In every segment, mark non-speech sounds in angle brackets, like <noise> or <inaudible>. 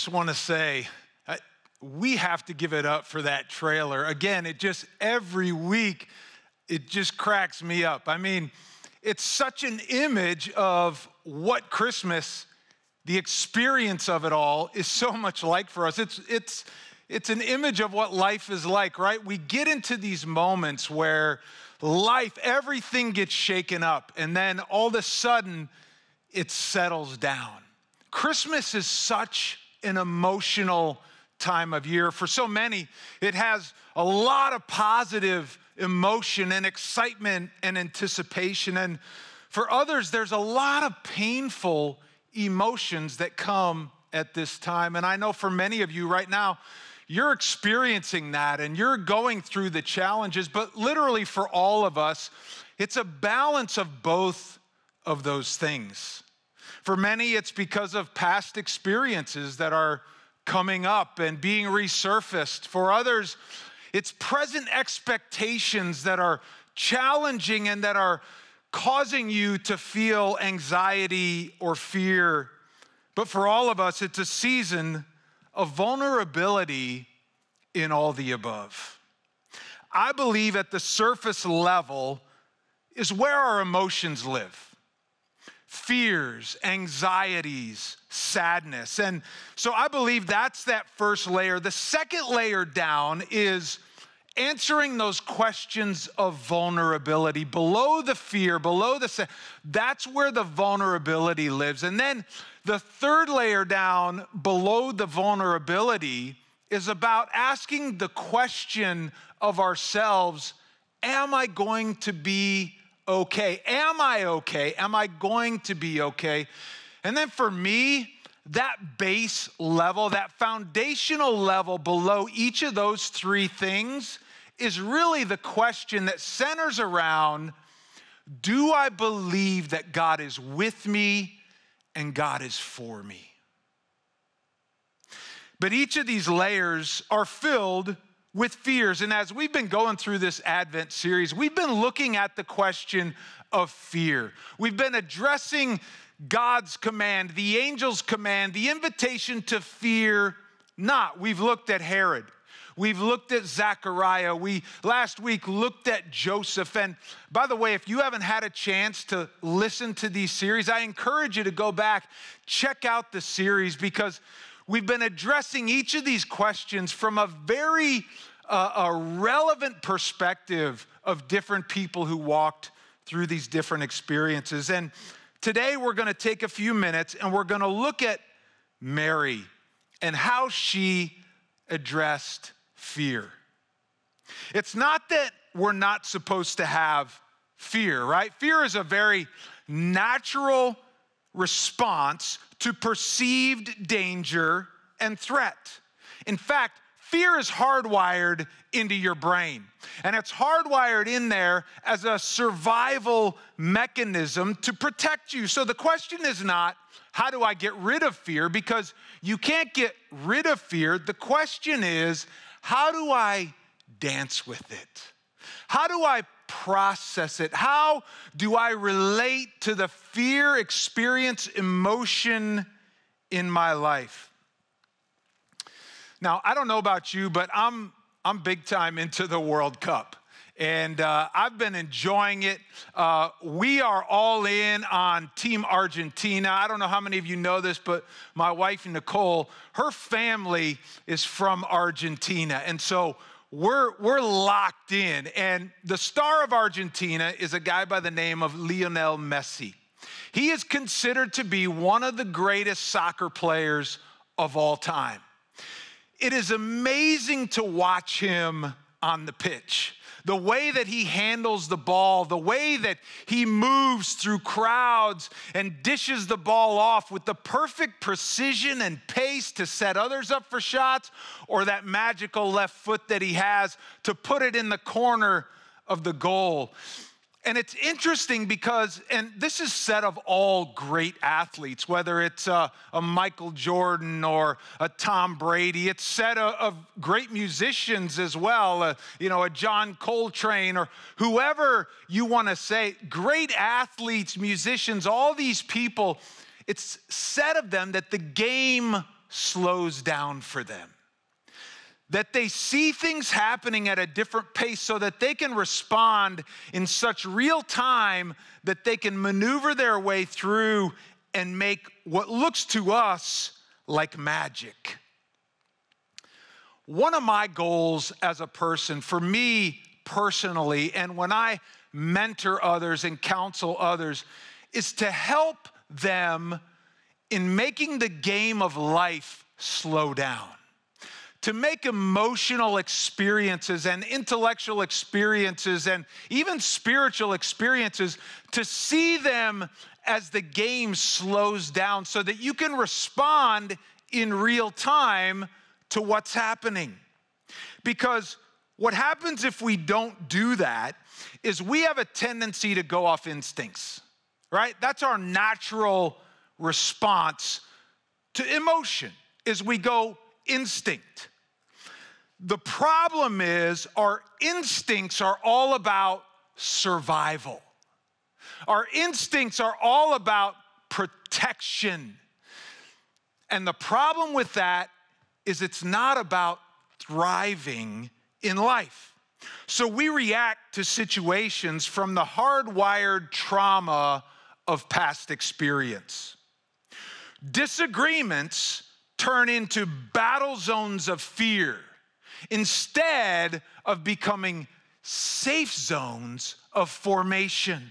just want to say, uh, we have to give it up for that trailer. Again, it just, every week, it just cracks me up. I mean, it's such an image of what Christmas, the experience of it all, is so much like for us. It's, it's, it's an image of what life is like, right? We get into these moments where life, everything gets shaken up, and then all of a sudden, it settles down. Christmas is such an emotional time of year. For so many, it has a lot of positive emotion and excitement and anticipation. And for others, there's a lot of painful emotions that come at this time. And I know for many of you right now, you're experiencing that and you're going through the challenges, but literally for all of us, it's a balance of both of those things. For many, it's because of past experiences that are coming up and being resurfaced. For others, it's present expectations that are challenging and that are causing you to feel anxiety or fear. But for all of us, it's a season of vulnerability in all the above. I believe at the surface level is where our emotions live fears, anxieties, sadness. And so I believe that's that first layer. The second layer down is answering those questions of vulnerability below the fear, below the that's where the vulnerability lives. And then the third layer down below the vulnerability is about asking the question of ourselves, am I going to be okay? Am I okay? Am I going to be okay? And then for me, that base level, that foundational level below each of those three things is really the question that centers around do I believe that God is with me and God is for me? But each of these layers are filled with fears. And as we've been going through this Advent series, we've been looking at the question of fear. We've been addressing God's command, the angel's command, the invitation to fear not. We've looked at Herod. We've looked at Zechariah. We last week looked at Joseph. And by the way, if you haven't had a chance to listen to these series, I encourage you to go back, check out the series because we've been addressing each of these questions from a very uh, a relevant perspective of different people who walked through these different experiences. And today we're going to take a few minutes and we're going to look at Mary and how she addressed fear. It's not that we're not supposed to have fear, right? Fear is a very natural response to perceived danger and threat. In fact, fear is hardwired into your brain. And it's hardwired in there as a survival mechanism to protect you. So the question is not, how do I get rid of fear? Because you can't get rid of fear. The question is, how do I dance with it? How do I process it? How do I relate to the fear experience, emotion in my life? Now, I don't know about you, but I'm, I'm big time into the World Cup and uh, I've been enjoying it. Uh, we are all in on Team Argentina. I don't know how many of you know this, but my wife, Nicole, her family is from Argentina. And so we're, we're locked in. And the star of Argentina is a guy by the name of Lionel Messi. He is considered to be one of the greatest soccer players of all time. It is amazing to watch him on the pitch the way that he handles the ball, the way that he moves through crowds and dishes the ball off with the perfect precision and pace to set others up for shots, or that magical left foot that he has to put it in the corner of the goal. And it's interesting because, and this is said of all great athletes, whether it's a, a Michael Jordan or a Tom Brady, it's said of, of great musicians as well, uh, you know, a John Coltrane or whoever you want to say, great athletes, musicians, all these people, it's said of them that the game slows down for them. That they see things happening at a different pace so that they can respond in such real time that they can maneuver their way through and make what looks to us like magic. One of my goals as a person, for me personally, and when I mentor others and counsel others, is to help them in making the game of life slow down. To make emotional experiences and intellectual experiences and even spiritual experiences, to see them as the game slows down so that you can respond in real time to what's happening. Because what happens if we don't do that is we have a tendency to go off instincts, right? That's our natural response to emotion is we go instinct. The problem is our instincts are all about survival. Our instincts are all about protection. And the problem with that is it's not about thriving in life. So we react to situations from the hardwired trauma of past experience. Disagreements turn into battle zones of fear instead of becoming safe zones of formation.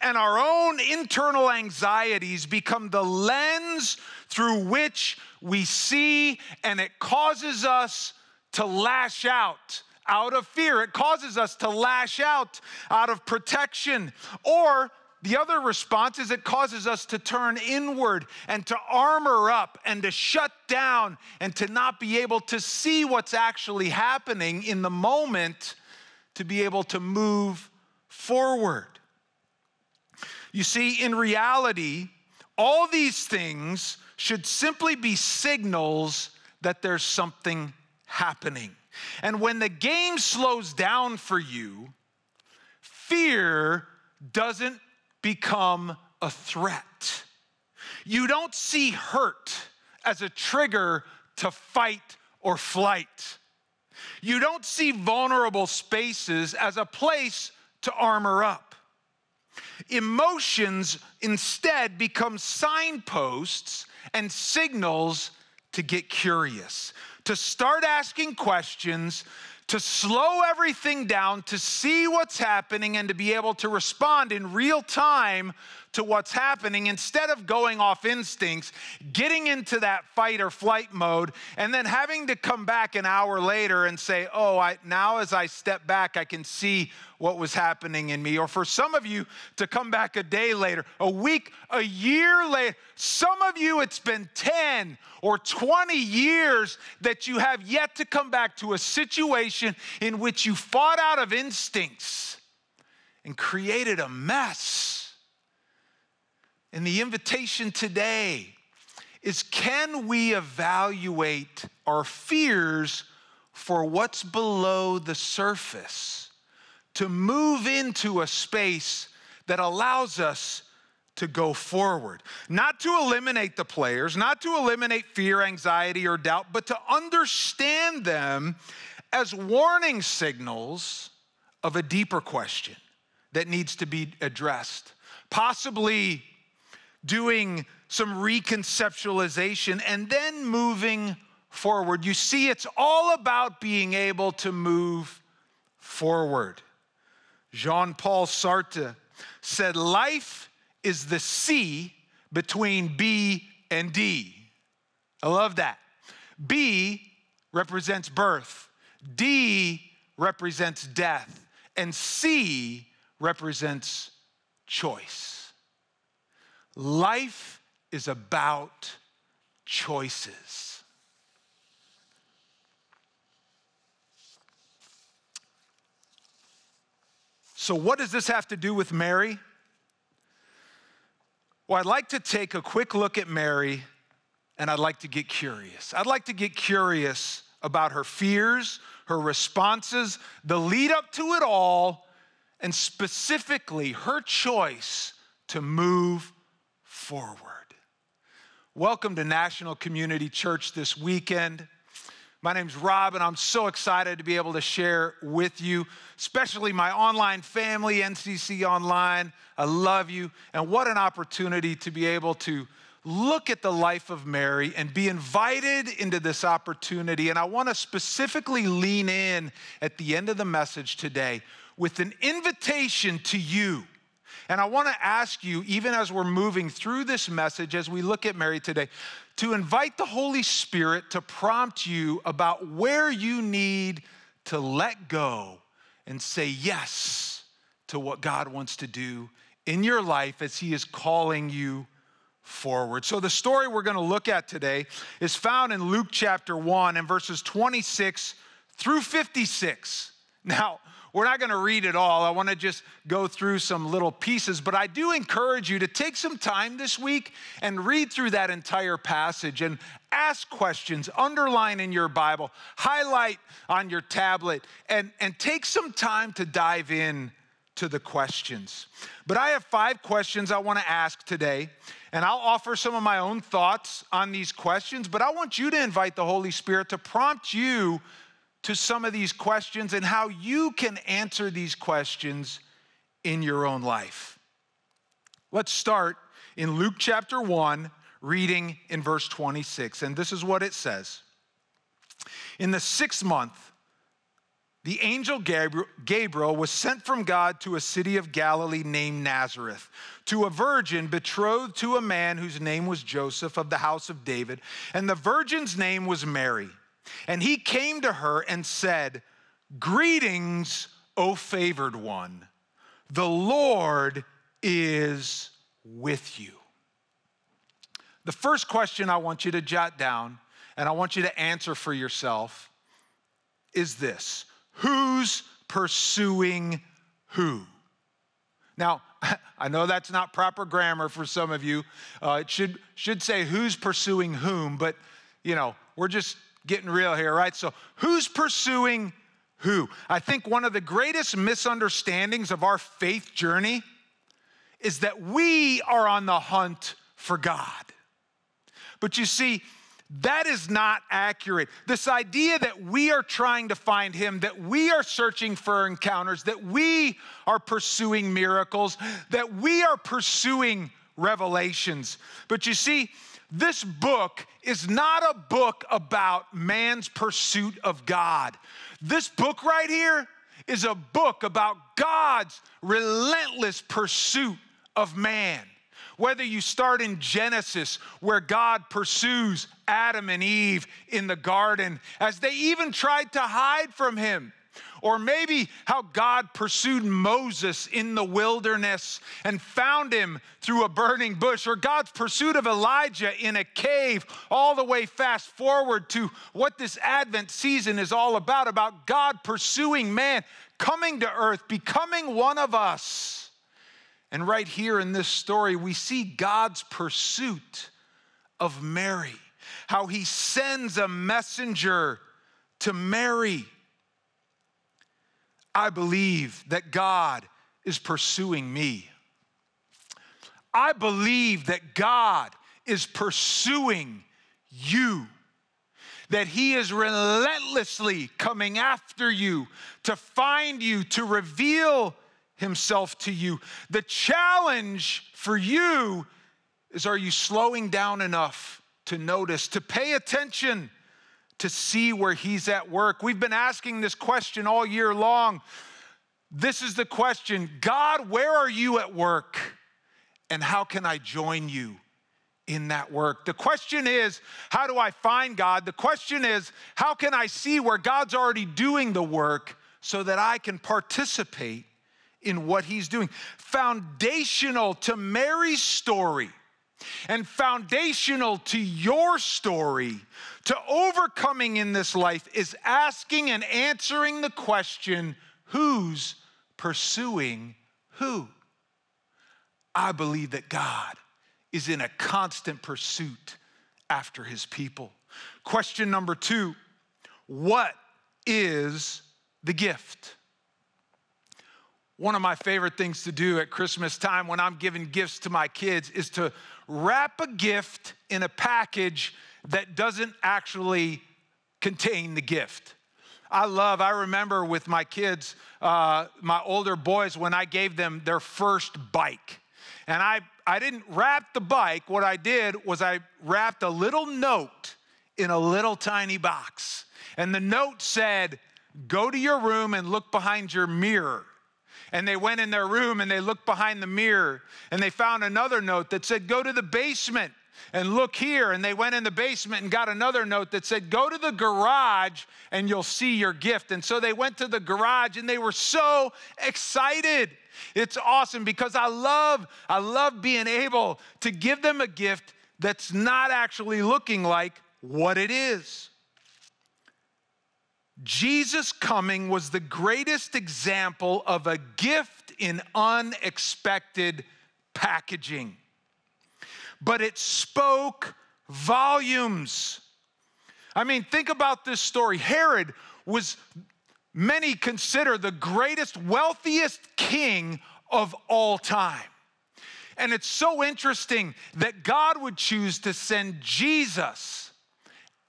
And our own internal anxieties become the lens through which we see, and it causes us to lash out out of fear. It causes us to lash out out of protection. Or the other response is it causes us to turn inward and to armor up and to shut down and to not be able to see what's actually happening in the moment to be able to move forward. You see, in reality, all these things should simply be signals that there's something happening. And when the game slows down for you, fear doesn't become a threat. You don't see hurt as a trigger to fight or flight. You don't see vulnerable spaces as a place to armor up. Emotions instead become signposts and signals to get curious, to start asking questions, to slow everything down, to see what's happening, and to be able to respond in real time to what's happening instead of going off instincts, getting into that fight or flight mode, and then having to come back an hour later and say, Oh, I, now as I step back, I can see what was happening in me. Or for some of you to come back a day later, a week, a year later. Some of you, it's been 10 or 20 years that you have yet to come back to a situation in which you fought out of instincts and created a mess. And the invitation today is can we evaluate our fears for what's below the surface? to move into a space that allows us to go forward. Not to eliminate the players, not to eliminate fear, anxiety, or doubt, but to understand them as warning signals of a deeper question that needs to be addressed. Possibly doing some reconceptualization and then moving forward. You see, it's all about being able to move forward. Jean Paul Sartre said, Life is the C between B and D. I love that. B represents birth, D represents death, and C represents choice. Life is about choices. So, what does this have to do with Mary? Well, I'd like to take a quick look at Mary and I'd like to get curious. I'd like to get curious about her fears, her responses, the lead up to it all, and specifically her choice to move forward. Welcome to National Community Church this weekend. My name's Rob, and I'm so excited to be able to share with you, especially my online family, NCC Online. I love you, and what an opportunity to be able to look at the life of Mary and be invited into this opportunity. And I want to specifically lean in at the end of the message today with an invitation to you and I want to ask you, even as we're moving through this message, as we look at Mary today, to invite the Holy Spirit to prompt you about where you need to let go and say yes to what God wants to do in your life as He is calling you forward. So, the story we're going to look at today is found in Luke chapter 1 and verses 26 through 56. <laughs> Now, we're not going to read it all. I want to just go through some little pieces, but I do encourage you to take some time this week and read through that entire passage and ask questions, underline in your Bible, highlight on your tablet, and, and take some time to dive in to the questions. But I have five questions I want to ask today, and I'll offer some of my own thoughts on these questions, but I want you to invite the Holy Spirit to prompt you to some of these questions and how you can answer these questions in your own life. Let's start in Luke chapter 1, reading in verse 26. And this is what it says In the sixth month, the angel Gabriel was sent from God to a city of Galilee named Nazareth, to a virgin betrothed to a man whose name was Joseph of the house of David, and the virgin's name was Mary. And he came to her and said, Greetings, O favored one. The Lord is with you. The first question I want you to jot down and I want you to answer for yourself is this Who's pursuing who? Now, <laughs> I know that's not proper grammar for some of you. Uh, it should, should say who's pursuing whom, but you know, we're just getting real here, right? So, who's pursuing who? I think one of the greatest misunderstandings of our faith journey is that we are on the hunt for God. But you see, that is not accurate. This idea that we are trying to find Him, that we are searching for encounters, that we are pursuing miracles, that we are pursuing revelations. But you see, this book is not a book about man's pursuit of God. This book right here is a book about God's relentless pursuit of man. Whether you start in Genesis, where God pursues Adam and Eve in the garden as they even tried to hide from him or maybe how God pursued Moses in the wilderness and found him through a burning bush, or God's pursuit of Elijah in a cave, all the way fast forward to what this Advent season is all about about God pursuing man, coming to earth, becoming one of us. And right here in this story, we see God's pursuit of Mary, how he sends a messenger to Mary I believe that God is pursuing me. I believe that God is pursuing you, that He is relentlessly coming after you to find you, to reveal Himself to you. The challenge for you is are you slowing down enough to notice, to pay attention? To see where He's at work. We've been asking this question all year long. This is the question God, where are you at work? And how can I join you in that work? The question is, how do I find God? The question is, how can I see where God's already doing the work so that I can participate in what He's doing? Foundational to Mary's story and foundational to your story, to overcoming in this life, is asking and answering the question who's pursuing who? I believe that God is in a constant pursuit after his people. Question number two What is the gift? One of my favorite things to do at Christmas time when I'm giving gifts to my kids is to wrap a gift in a package that doesn't actually contain the gift. I love, I remember with my kids, uh, my older boys, when I gave them their first bike. And I, I didn't wrap the bike. What I did was I wrapped a little note in a little tiny box. And the note said, Go to your room and look behind your mirror. And they went in their room and they looked behind the mirror and they found another note that said, Go to the basement and look here. And they went in the basement and got another note that said, Go to the garage and you'll see your gift. And so they went to the garage and they were so excited. It's awesome because I love, I love being able to give them a gift that's not actually looking like what it is. Jesus coming was the greatest example of a gift in unexpected packaging but it spoke volumes. I mean, think about this story. Herod was, many consider, the greatest, wealthiest king of all time. And it's so interesting that God would choose to send Jesus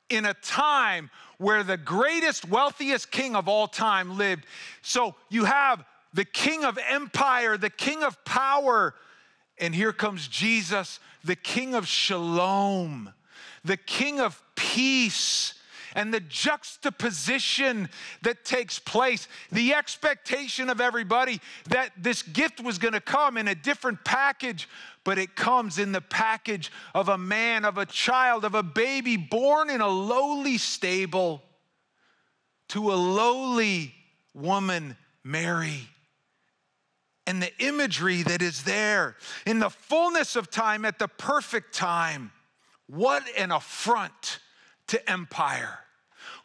in a time where the greatest, wealthiest king of all time lived. So you have the king of empire, the king of power, and here comes Jesus, the King of Shalom, the King of peace. And the juxtaposition that takes place, the expectation of everybody that this gift was gonna come in a different package, but it comes in the package of a man, of a child, of a baby born in a lowly stable to a lowly woman, Mary and the imagery that is there in the fullness of time at the perfect time. What an affront to empire.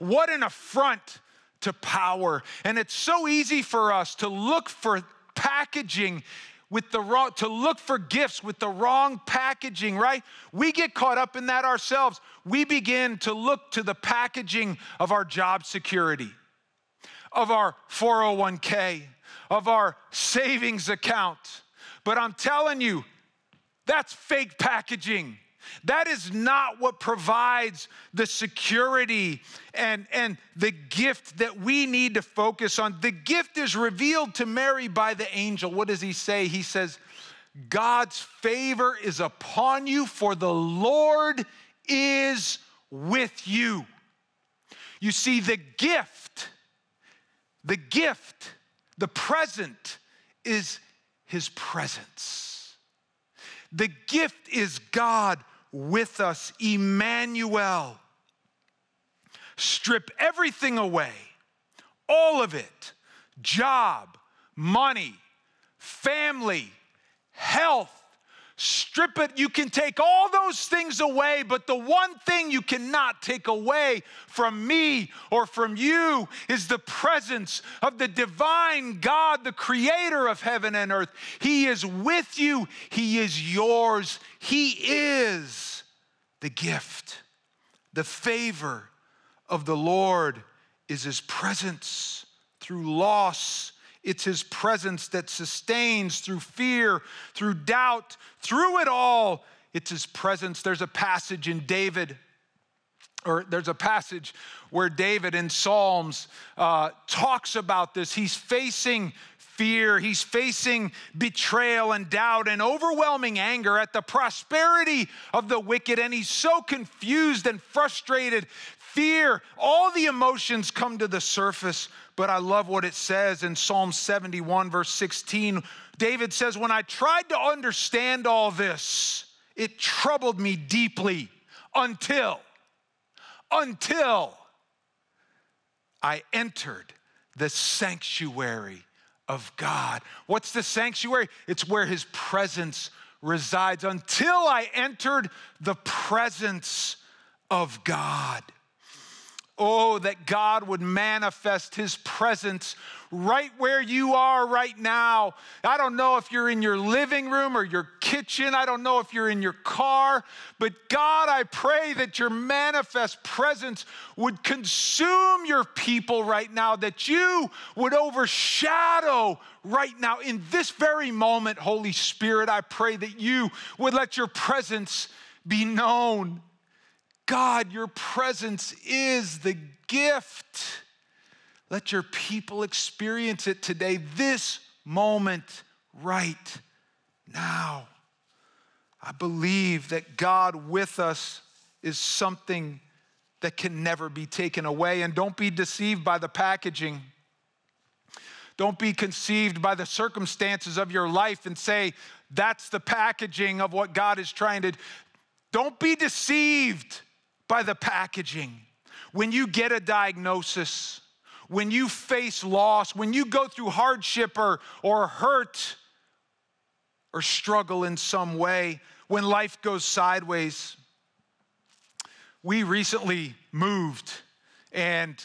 What an affront to power. And it's so easy for us to look for packaging with the wrong, to look for gifts with the wrong packaging, right? We get caught up in that ourselves. We begin to look to the packaging of our job security, of our 401k, of our savings account. But I'm telling you, that's fake packaging. That is not what provides the security and, and the gift that we need to focus on. The gift is revealed to Mary by the angel. What does he say? He says, God's favor is upon you, for the Lord is with you. You see, the gift, the gift the present is his presence. The gift is God with us, Emmanuel. Strip everything away, all of it job, money, family, health, strip it. You can take all those things away, but the one thing you cannot take away from me or from you is the presence of the divine God, the creator of heaven and earth. He is with you, He is yours, He is the gift. The favor of the Lord is His presence through loss it's His presence that sustains through fear, through doubt, through it all. It's His presence. There's a passage in David, or there's a passage where David in Psalms uh, talks about this. He's facing fear, he's facing betrayal and doubt and overwhelming anger at the prosperity of the wicked, and he's so confused and frustrated. Fear, all the emotions come to the surface but I love what it says in Psalm 71, verse 16. David says, When I tried to understand all this, it troubled me deeply until, until I entered the sanctuary of God. What's the sanctuary? It's where his presence resides. Until I entered the presence of God. Oh, that God would manifest his presence right where you are right now. I don't know if you're in your living room or your kitchen. I don't know if you're in your car. But God, I pray that your manifest presence would consume your people right now, that you would overshadow right now. In this very moment, Holy Spirit, I pray that you would let your presence be known. God, your presence is the gift. Let your people experience it today, this moment, right now. I believe that God with us is something that can never be taken away. And don't be deceived by the packaging. Don't be conceived by the circumstances of your life and say, that's the packaging of what God is trying to. Don't be deceived by the packaging. When you get a diagnosis, when you face loss, when you go through hardship or, or hurt or struggle in some way, when life goes sideways. We recently moved, and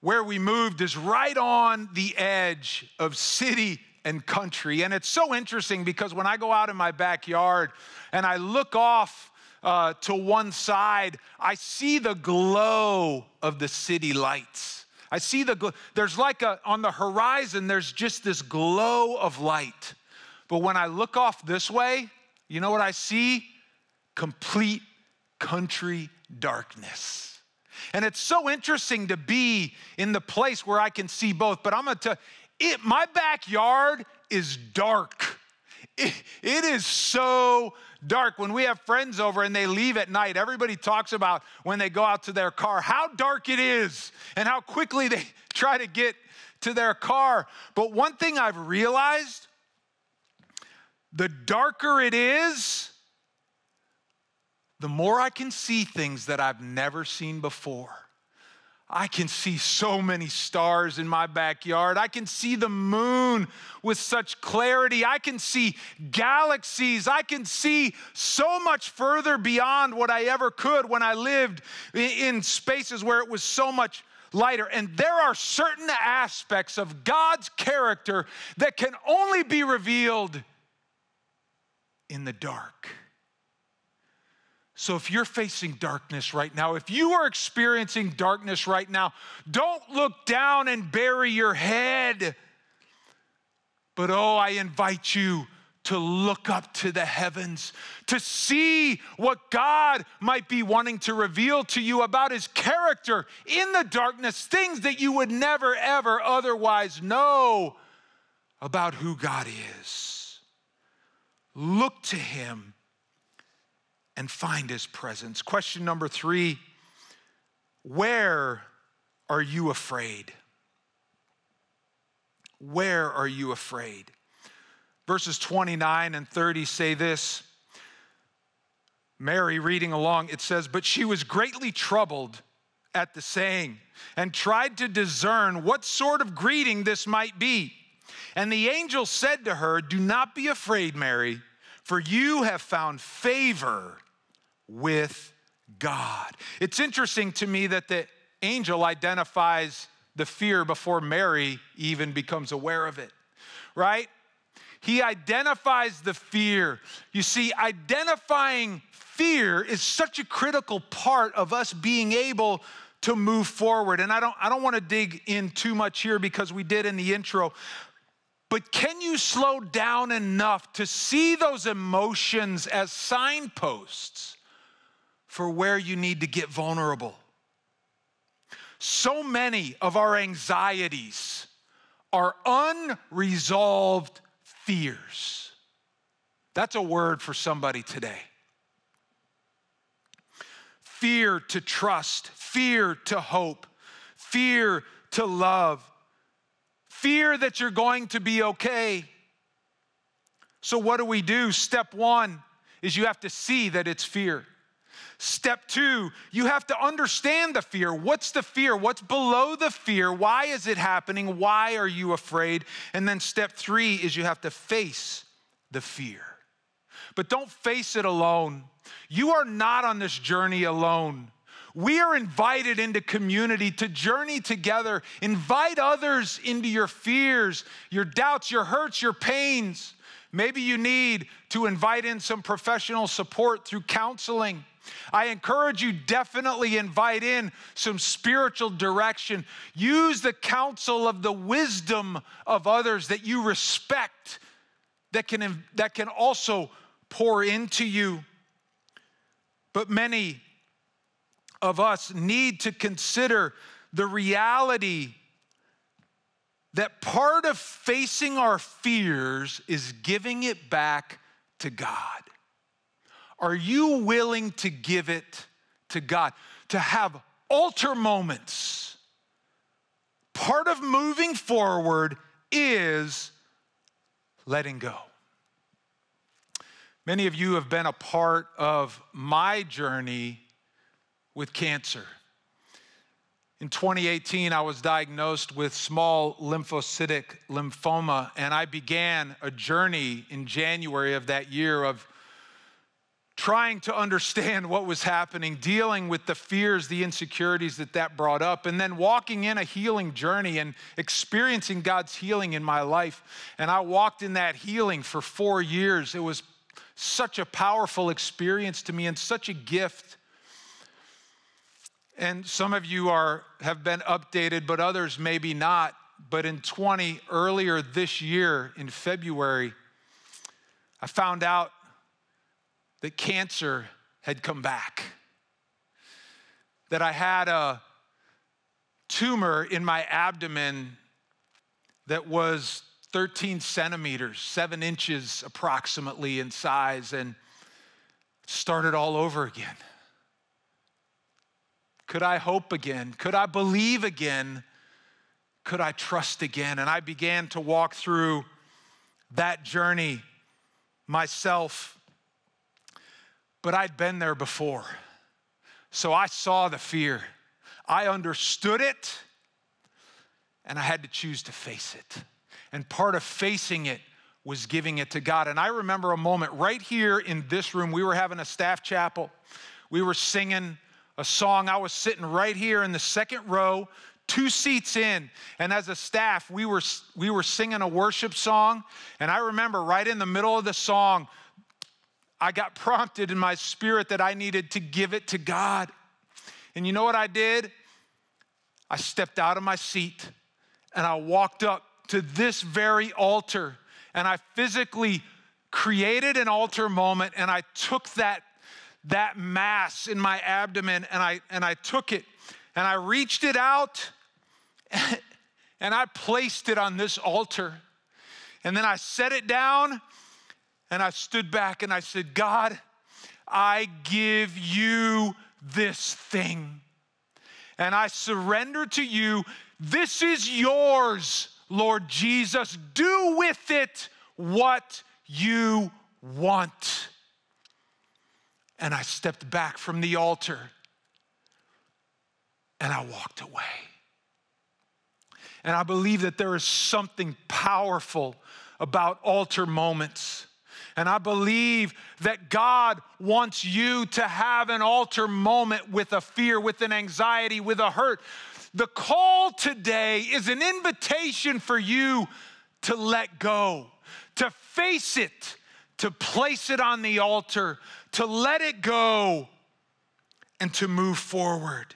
where we moved is right on the edge of city and country. And it's so interesting because when I go out in my backyard and I look off uh, to one side, I see the glow of the city lights. I see the, there's like a, on the horizon, there's just this glow of light. But when I look off this way, you know what I see? Complete country darkness. And it's so interesting to be in the place where I can see both. But I'm gonna tell it, my backyard is dark. It, <laughs> it is so dark. When we have friends over and they leave at night, everybody talks about when they go out to their car, how dark it is and how quickly they <laughs> try to get to their car. But one thing I've realized the darker it is, the more I can see things that I've never seen before. I can see so many stars in my backyard. I can see the moon with such clarity. I can see galaxies. I can see so much further beyond what I ever could when I lived in spaces where it was so much lighter. And there are certain aspects of God's character that can only be revealed in the dark. So, if you're facing darkness right now, if you are experiencing darkness right now, don't look down and bury your head. But oh, I invite you to look up to the heavens, to see what God might be wanting to reveal to you about his character in the darkness, things that you would never, ever otherwise know about who God is. Look to him and find his presence. Question number three Where are you afraid? Where are you afraid? Verses 29 and 30 say this. Mary reading along, it says, But she was greatly troubled at the saying and tried to discern what sort of greeting this might be. And the angel said to her, Do not be afraid, Mary, for you have found favor with God. It's interesting to me that the angel identifies the fear before Mary even becomes aware of it, right? He identifies the fear. You see, identifying fear is such a critical part of us being able to move forward. And I don't, I don't want to dig in too much here because we did in the intro. But can you slow down enough to see those emotions as signposts for where you need to get vulnerable. So many of our anxieties are unresolved fears. That's a word for somebody today. Fear to trust, fear to hope, fear to love, fear that you're going to be okay. So, what do we do? Step one is you have to see that it's fear. Step two, you have to understand the fear. What's the fear? What's below the fear? Why is it happening? Why are you afraid? And then step three is you have to face the fear. But don't face it alone. You are not on this journey alone. We are invited into community to journey together. Invite others into your fears, your doubts, your hurts, your pains. Maybe you need to invite in some professional support through counseling. I encourage you definitely invite in some spiritual direction. Use the counsel of the wisdom of others that you respect that can, that can also pour into you. But many of us need to consider the reality that part of facing our fears is giving it back to God. Are you willing to give it to God? To have altar moments. Part of moving forward is letting go. Many of you have been a part of my journey with cancer. In 2018, I was diagnosed with small lymphocytic lymphoma, and I began a journey in January of that year of trying to understand <laughs> what was happening, dealing with the fears, the insecurities that that brought up, and then walking in a healing journey and experiencing God's healing in my life. And I walked in that healing for four years. It was such a powerful experience to me and such a gift. And some of you are have been updated, but others maybe not. But in 20, earlier this year, in February, I found out that cancer had come back, that I had a tumor in my abdomen that was 13 centimeters, seven inches approximately in size, and started all over again. Could I hope again? Could I believe again? Could I trust again? And I began to walk through that journey myself. But I'd been there before. So I saw the fear. I understood it, and I had to choose to face it. And part of facing it was giving it to God. And I remember a moment right here in this room, we were having a staff chapel. We were singing a song. I was sitting right here in the second row, two seats in. And as a staff, we were, we were singing a worship song. And I remember right in the middle of the song, I got prompted in my spirit that I needed to give it to God. And you know what I did? I stepped out of my seat and I walked up to this very altar and I physically created an altar moment and I took that that mass in my abdomen and I, and I took it and I reached it out <laughs> and I placed it on this altar. And then I set it down and I stood back and I said, God, I give you this thing. And I surrender to you. This is yours, Lord Jesus. Do with it what you want and I stepped back from the altar and I walked away. And I believe that there is something powerful about altar moments. And I believe that God wants you to have an altar moment with a fear, with an anxiety, with a hurt. The call today is an invitation for you to let go, to face it, to place it on the altar, to let it go and to move forward.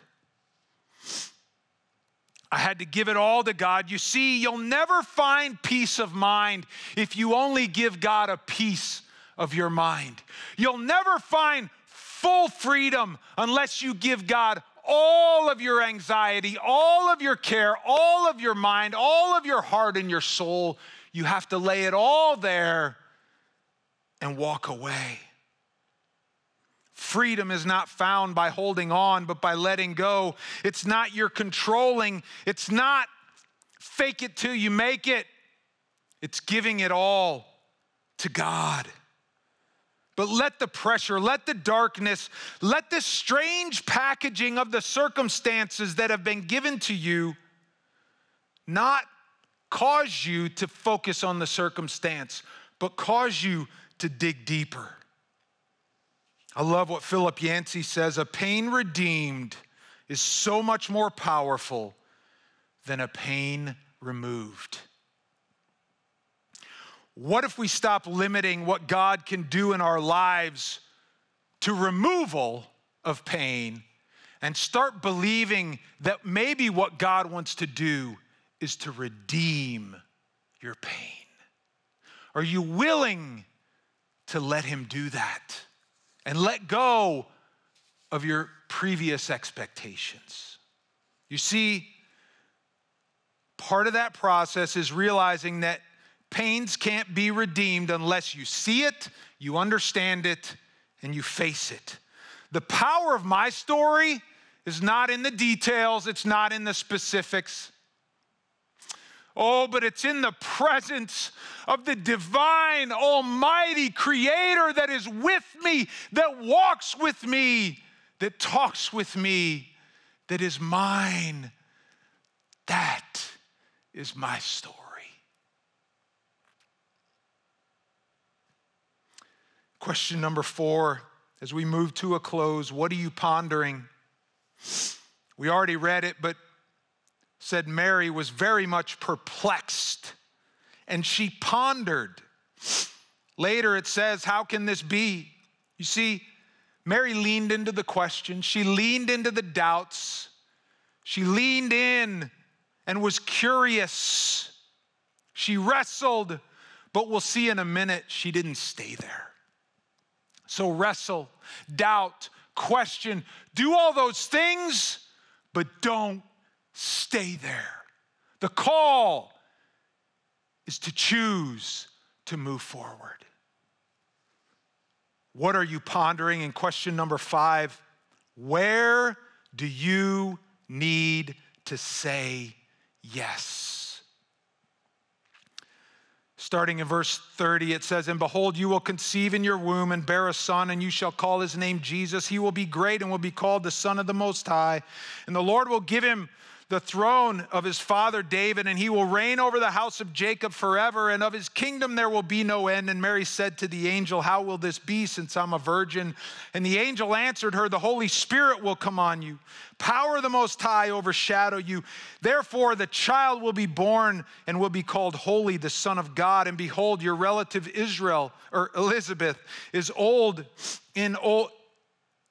I had to give it all to God. You see, you'll never find peace of mind if you only give God a piece of your mind. You'll never find full freedom unless you give God all of your anxiety, all of your care, all of your mind, all of your heart and your soul. You have to lay it all there and walk away. Freedom is not found by holding on, but by letting go. It's not your controlling, it's not fake it till you make it, it's giving it all to God. But let the pressure, let the darkness, let the strange packaging of the circumstances that have been given to you not cause you to focus on the circumstance, but cause you to dig deeper. I love what Philip Yancey says a pain redeemed is so much more powerful than a pain removed. What if we stop limiting what God can do in our lives to removal of pain and start believing that maybe what God wants to do is to redeem your pain? Are you willing to let Him do that and let go of your previous expectations? You see, part of that process is realizing that pains can't be redeemed unless you see it, you understand it, and you face it. The power of my story is not in the details, it's not in the specifics. Oh, but it's in the presence of the divine, almighty creator that is with me, that walks with me, that talks with me, that is mine. That is my story. Question number four, as we move to a close, what are you pondering? We already read it, but said Mary was very much perplexed and she pondered. Later it says, How can this be? You see, Mary leaned into the question, she leaned into the doubts, she leaned in and was curious. She wrestled, but we'll see in a minute she didn't stay there. So wrestle, doubt, question, do all those things, but don't stay there. The call is to choose to move forward. What are you pondering? In question number five, where do you need to say yes? Starting in verse 30, it says, And behold, you will conceive in your womb and bear a son, and you shall call his name Jesus. He will be great and will be called the Son of the Most High. And the Lord will give him the throne of his father David, and he will reign over the house of Jacob forever, and of his kingdom there will be no end. And Mary said to the angel, How will this be since I'm a virgin? And the angel answered her, The Holy Spirit will come on you, power of the Most High overshadow you. Therefore, the child will be born and will be called Holy, the Son of God. And behold, your relative Israel, or Elizabeth, is old in old.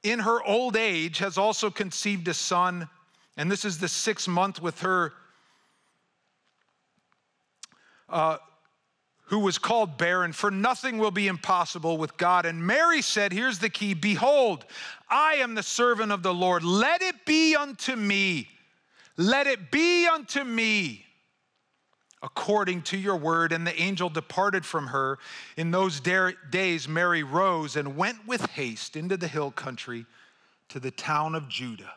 In her old age, has also conceived a son and this is the sixth month with her, uh, who was called barren, for nothing will be impossible with God. And Mary said, Here's the key Behold, I am the servant of the Lord. Let it be unto me. Let it be unto me according to your word. And the angel departed from her. In those days, Mary rose and went with haste into the hill country to the town of Judah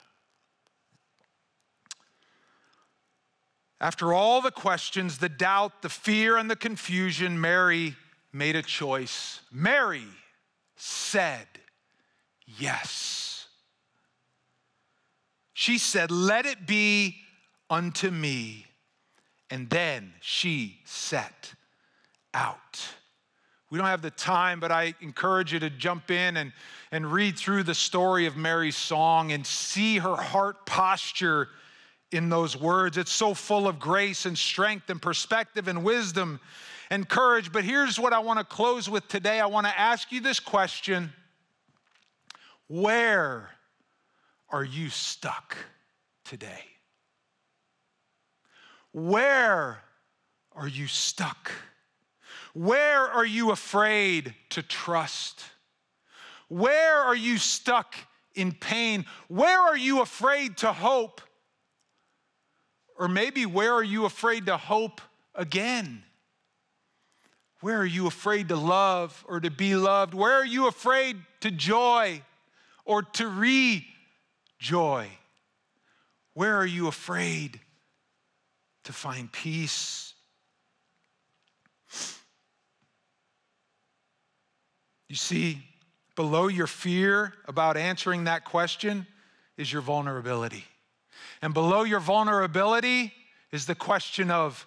After all the questions, the doubt, the fear, and the confusion, Mary made a choice. Mary said yes. She said, Let it be unto me. And then she set out. We don't have the time, but I encourage you to jump in and, and read through the story of Mary's song and see her heart posture in those words. It's so full of grace and strength and perspective and wisdom and courage. But here's what I want to close with today I want to ask you this question Where are you stuck today? Where are you stuck? Where are you afraid to trust? Where are you stuck in pain? Where are you afraid to hope? Or maybe where are you afraid to hope again? Where are you afraid to love or to be loved? Where are you afraid to joy or to rejoy? Where are you afraid to find peace? You see, below your fear about answering that question is your vulnerability. And below your vulnerability is the question of,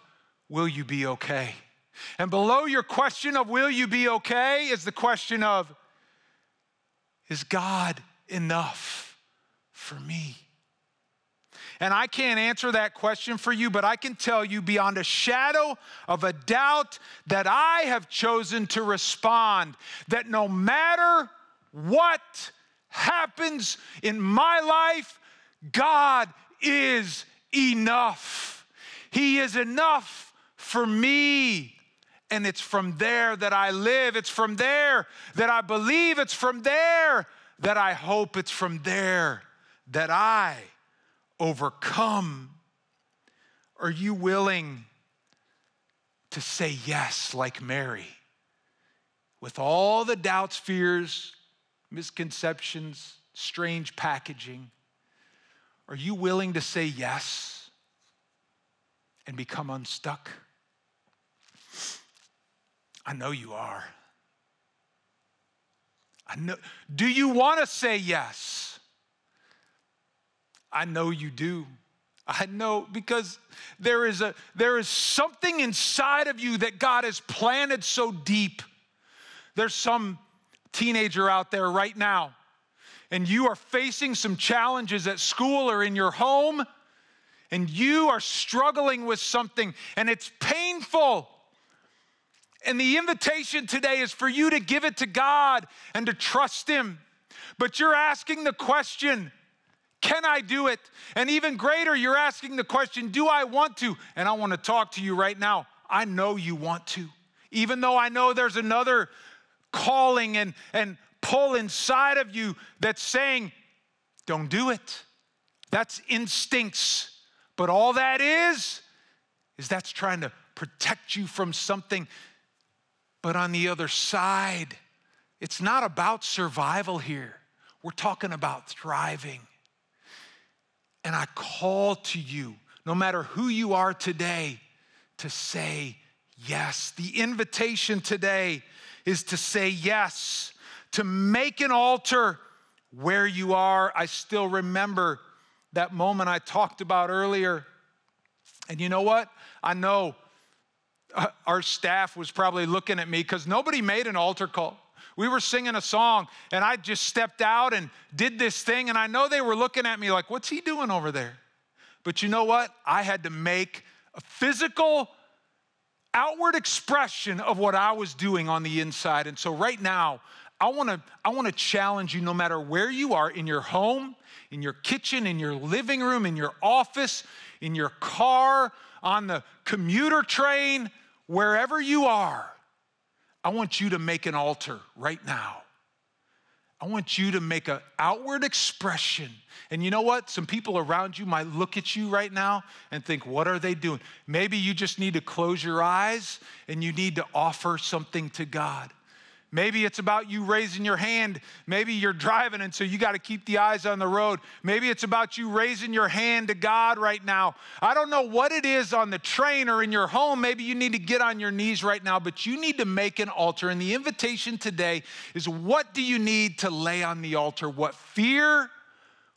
will you be okay? And below your question of, will you be okay, is the question of, is God enough for me? And I can't answer that question for you, but I can tell you beyond a shadow of a doubt that I have chosen to respond. That no matter what happens in my life, God is enough. He is enough for me. And it's from there that I live. It's from there that I believe. It's from there that I hope. It's from there that I overcome. Are you willing to say yes like Mary? With all the doubts, fears, misconceptions, strange packaging, are you willing to say yes and become unstuck? I know you are. I know. Do you want to say yes? I know you do. I know because there is a there is something inside of you that God has planted so deep. There's some teenager out there right now and you are facing some challenges at school or in your home and you are struggling with something and it's painful and the invitation today is for you to give it to God and to trust Him. But you're asking the question, can I do it? And even greater, you're asking the question, do I want to? And I want to talk to you right now. I know you want to. Even though I know there's another calling and, and pull inside of you that's saying, don't do it. That's instincts. But all that is, is that's trying to protect you from something but on the other side, it's not about survival here. We're talking about thriving. And I call to you, no matter who you are today, to say yes. The invitation today is to say yes, to make an altar where you are. I still remember that moment I talked about earlier. And you know what? I know uh, our staff was probably looking at me because nobody made an altar call. We were singing a song, and I just stepped out and did this thing, and I know they were looking at me like, what's he doing over there? But you know what? I had to make a physical, outward expression of what I was doing on the inside. And so right now, I wanna, I wanna challenge you no matter where you are in your home, in your kitchen, in your living room, in your office, in your car, on the commuter train wherever you are, I want you to make an altar right now. I want you to make an outward expression. And you know what? Some people around you might look at you right now and think, what are they doing? Maybe you just need to close your eyes and you need to offer something to God. Maybe it's about you raising your hand. Maybe you're driving and so you got to keep the eyes on the road. Maybe it's about you raising your hand to God right now. I don't know what it is on the train or in your home. Maybe you need to get on your knees right now, but you need to make an altar. And the invitation today is what do you need to lay on the altar? What fear,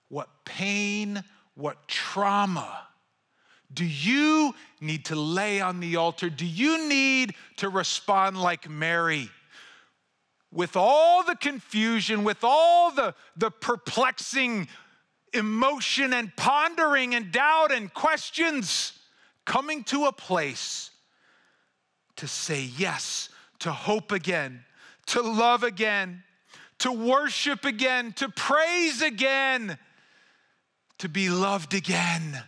what pain, what trauma? Do you need to lay on the altar? Do you need to respond like Mary? With all the confusion, with all the, the perplexing emotion and pondering and doubt and questions, coming to a place to say yes, to hope again, to love again, to worship again, to praise again, to be loved again,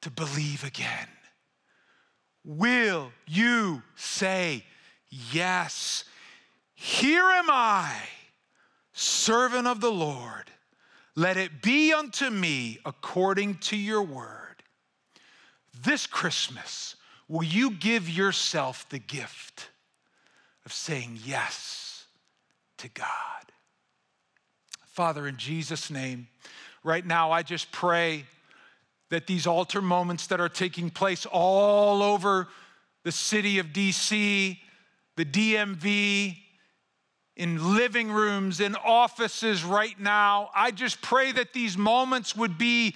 to believe again. Will you say yes? Here am I, servant of the Lord. Let it be unto me according to your word. This Christmas, will you give yourself the gift of saying yes to God? Father, in Jesus' name, right now, I just pray that these altar moments that are taking place all over the city of DC, the DMV, in living rooms, in offices right now. I just pray that these moments would be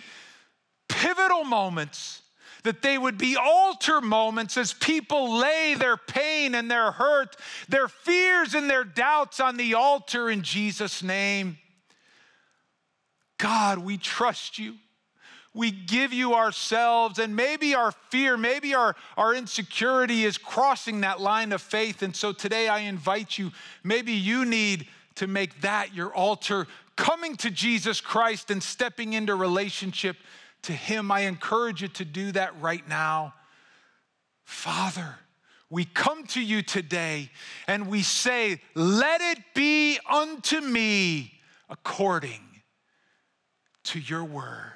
pivotal moments, that they would be altar moments as people lay their pain and their hurt, their fears and their doubts on the altar in Jesus' name. God, we trust you. We give you ourselves, and maybe our fear, maybe our, our insecurity is crossing that line of faith. And so today I invite you, maybe you need to make that your altar, coming to Jesus Christ and stepping into relationship to Him. I encourage you to do that right now. Father, we come to you today and we say, Let it be unto me according to your word.